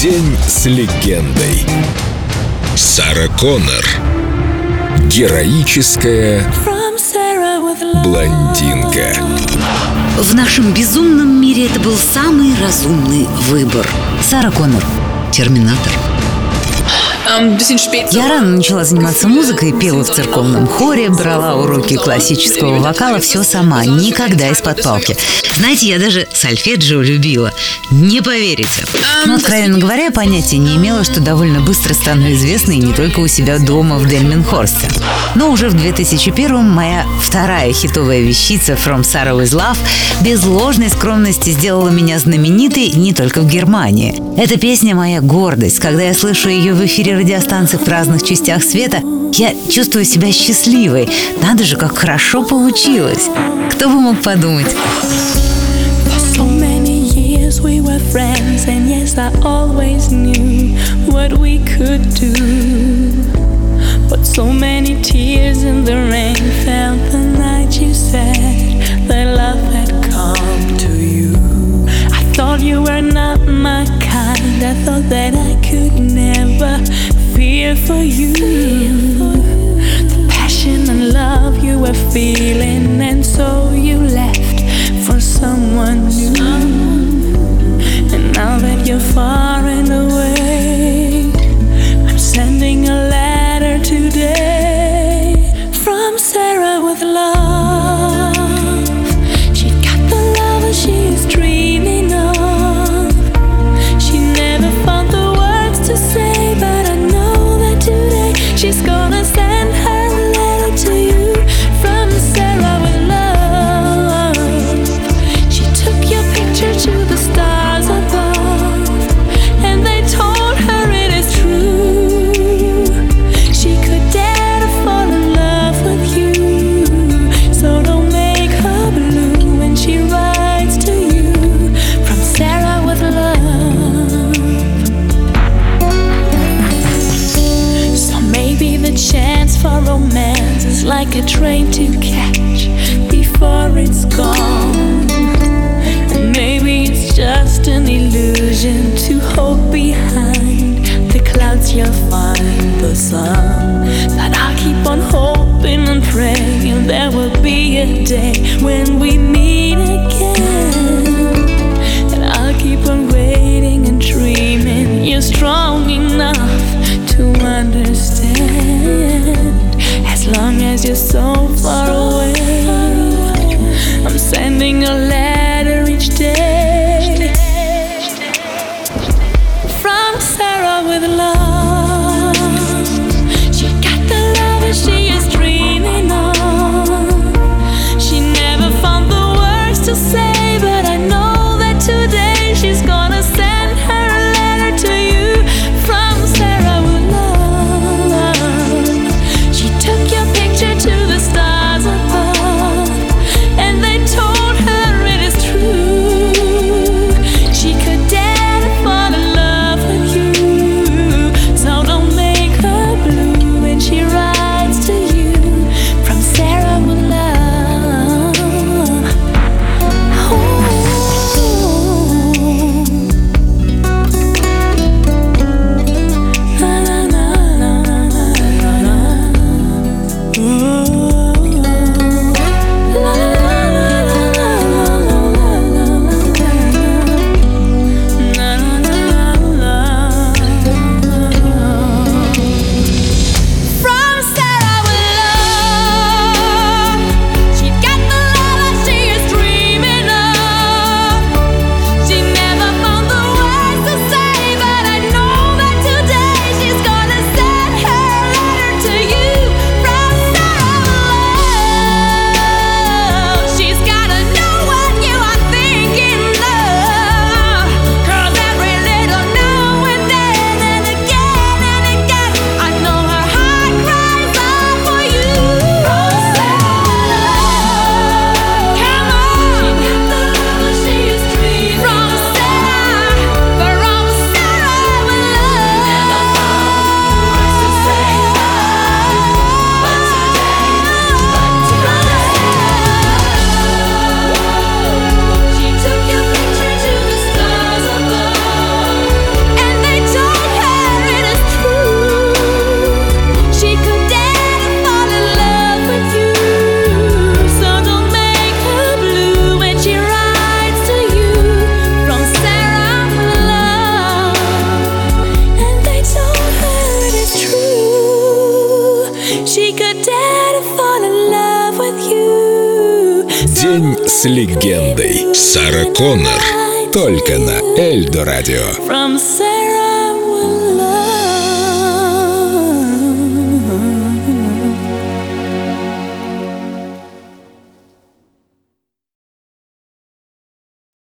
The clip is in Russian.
День с легендой. Сара Коннор. Героическая блондинка. В нашем безумном мире это был самый разумный выбор. Сара Коннор. Терминатор. Я рано начала заниматься музыкой, пела в церковном хоре, брала уроки классического вокала, все сама, никогда из-под палки. Знаете, я даже сольфеджио любила. Не поверите. Но, откровенно говоря, понятия не имела, что довольно быстро стану известной не только у себя дома в Дельменхорсте. Но уже в 2001-м моя вторая хитовая вещица «From Sarah With Love» без ложной скромности сделала меня знаменитой не только в Германии. Эта песня моя гордость. Когда я слышу ее в эфире радиостанций в разных частях света, я чувствую себя счастливой. Надо же, как хорошо получилось. Кто бы мог подумать? You. Like a train to catch before it's gone. And maybe it's just an illusion to hope behind the clouds you'll find the sun. But I'll keep on hoping and praying there will be a day when we meet as you're so far away. I'm sending a letter День с легендой. Сара Коннор. Только на Эльдо Радио.